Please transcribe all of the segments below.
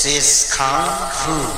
This is Kung Fu.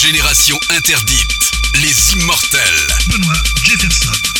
Génération interdite. Les immortels. Benoît Jefferson.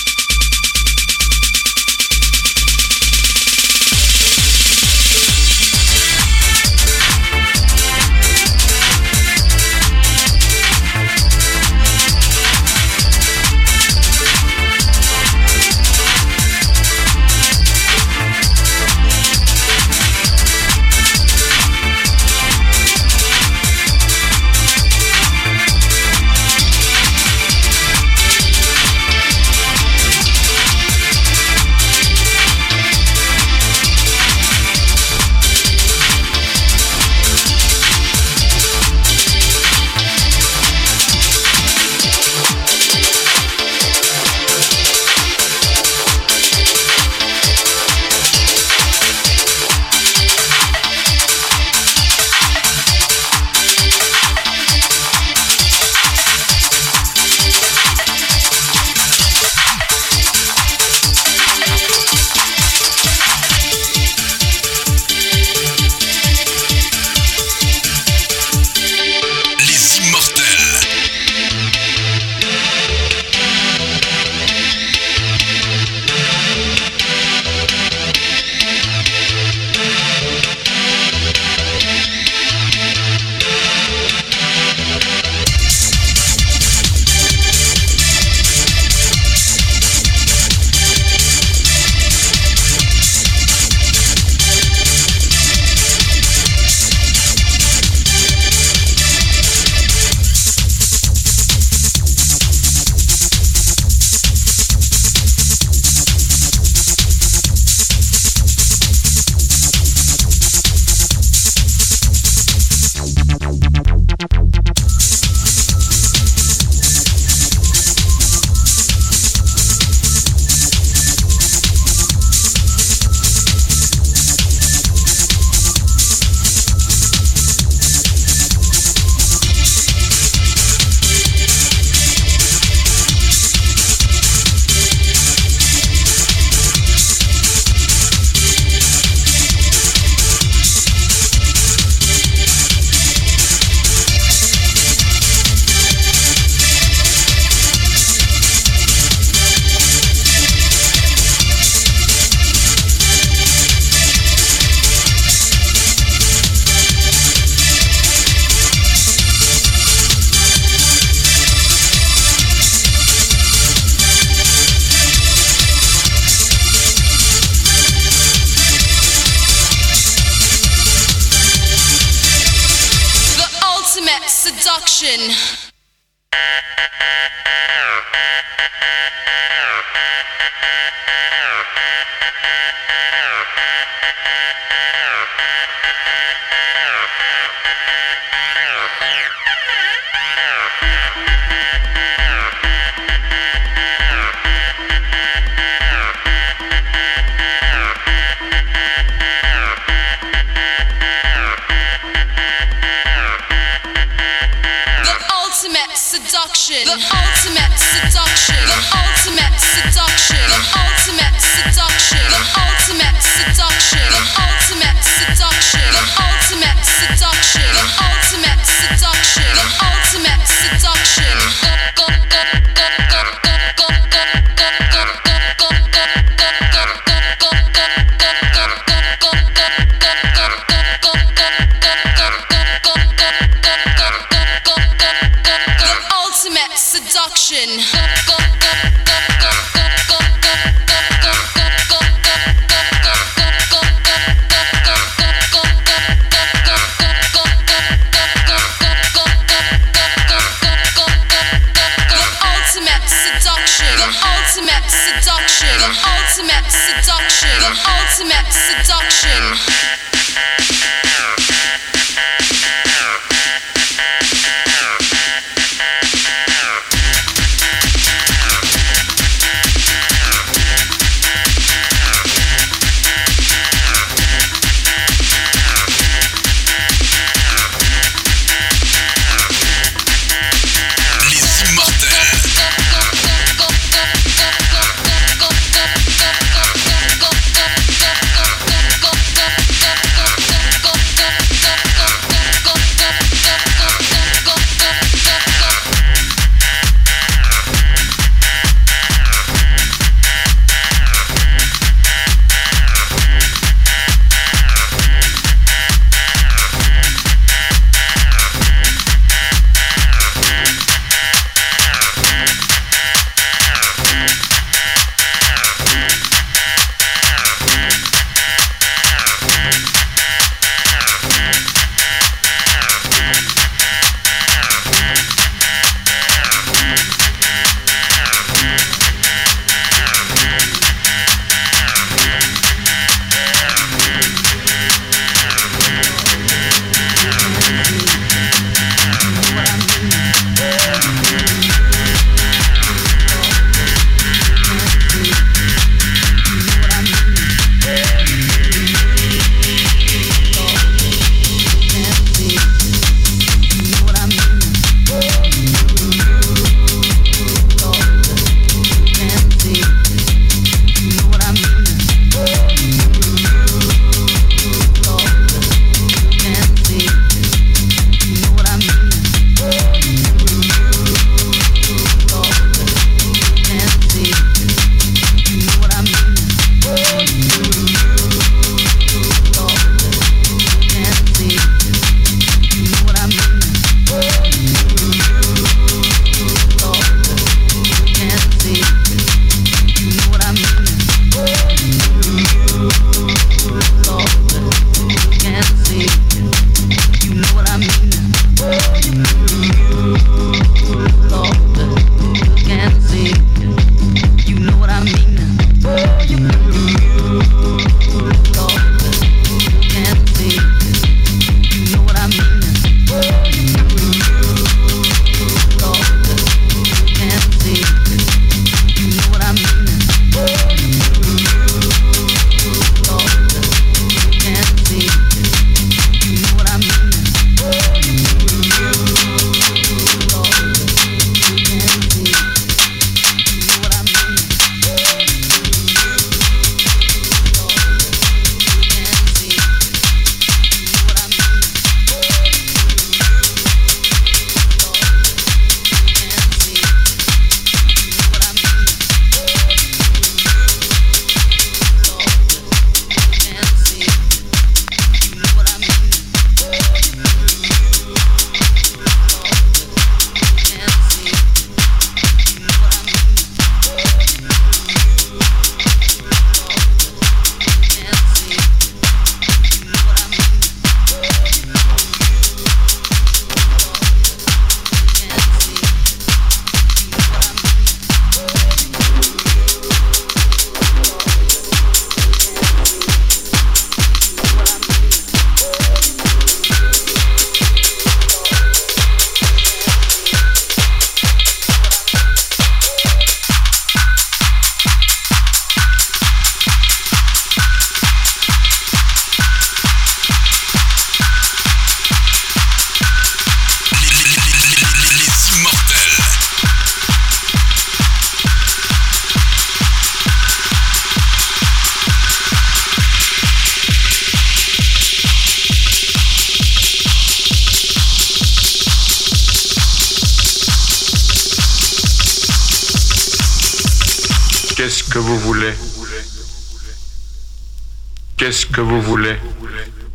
que vous voulez.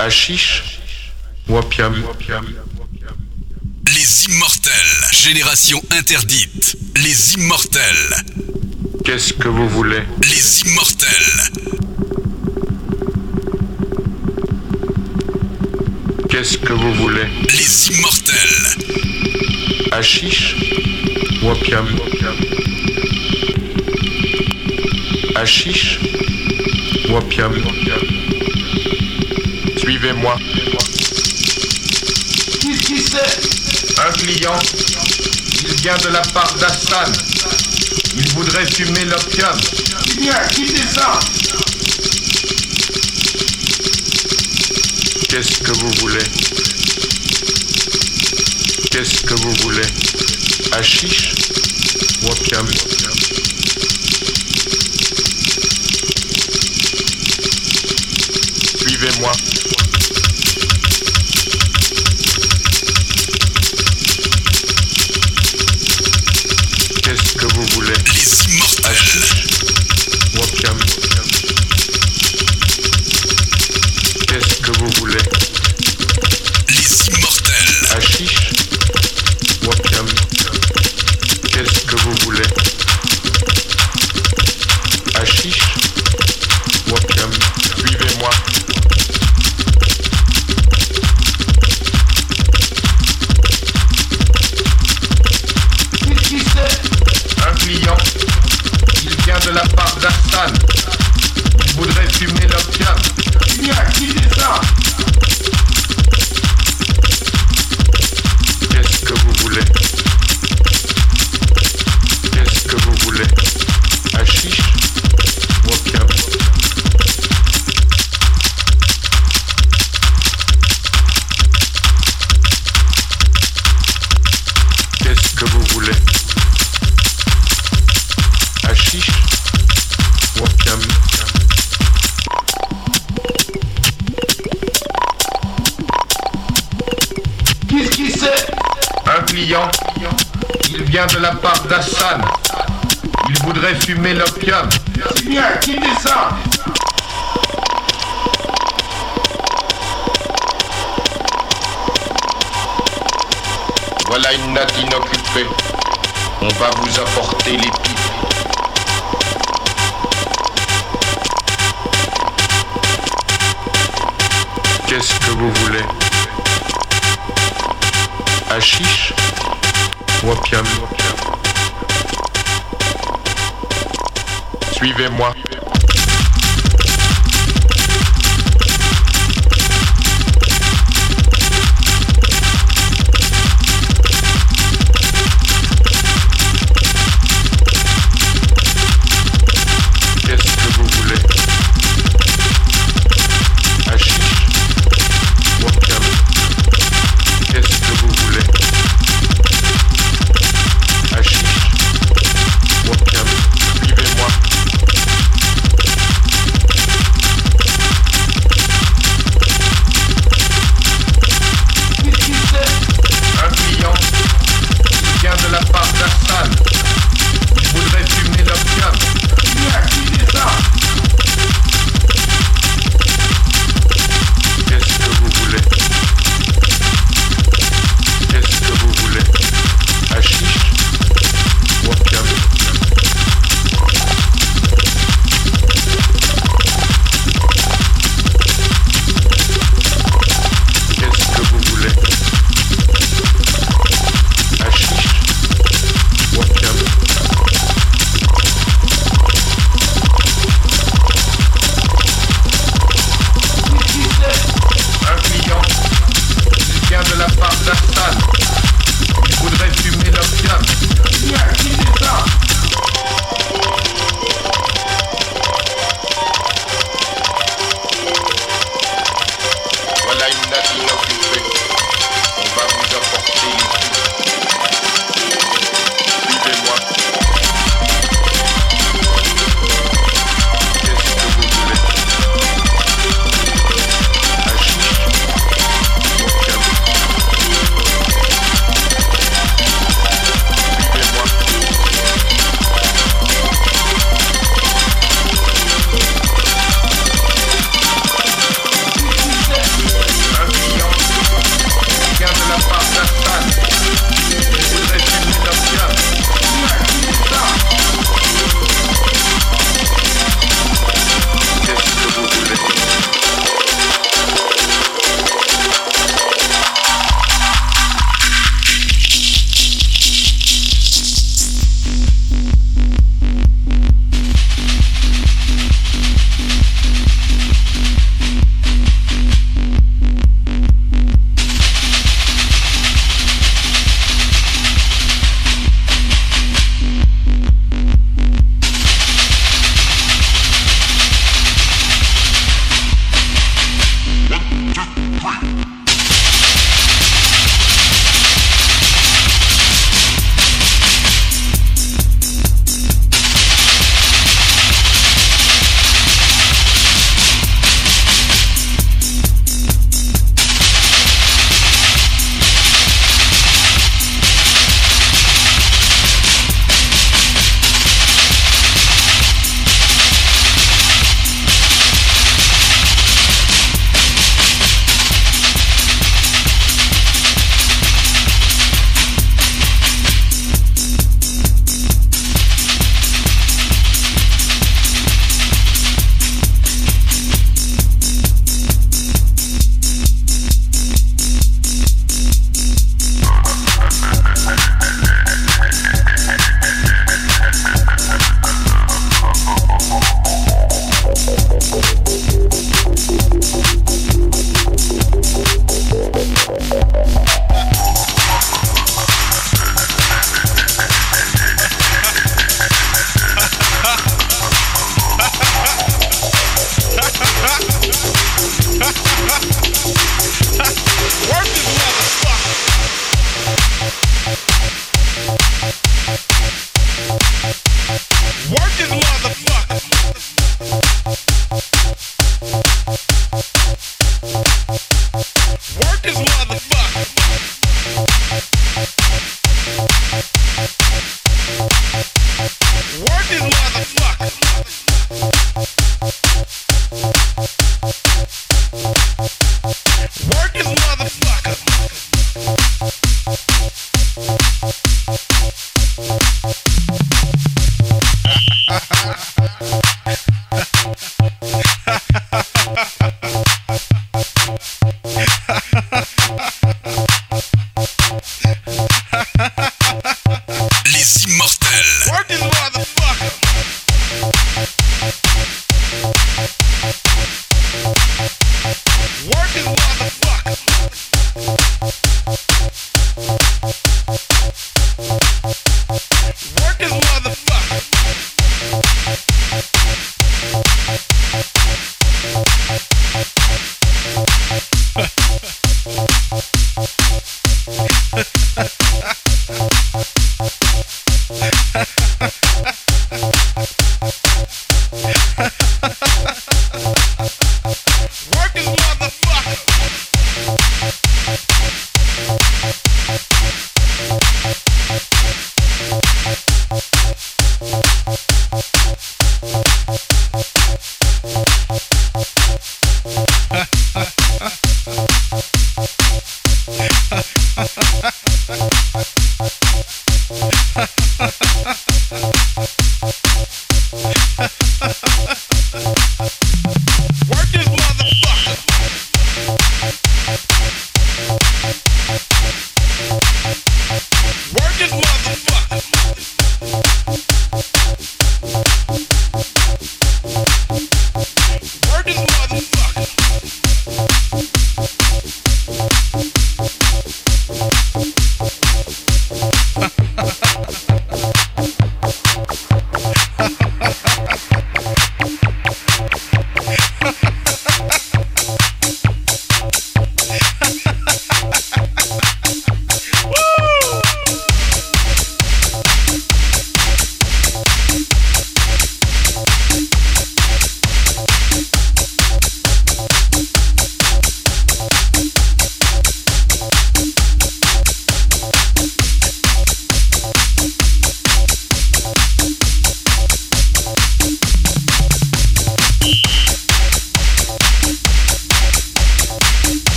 Hachiche, Wapiam. Les immortels, génération interdite. Les immortels. Qu'est-ce que vous voulez? Les immortels. Qu'est-ce que vous voulez? Les immortels. Hachiche, Wapiam. Hachiche, Wapiam suivez-moi. Qui c'est Un client. Il vient de la part d'Assan. Il voudrait fumer l'opium. Bien, quittez ça. Qu'est-ce que vous voulez Qu'est-ce que vous voulez Hachiche ou opium Suivez-moi. Suivez-moi.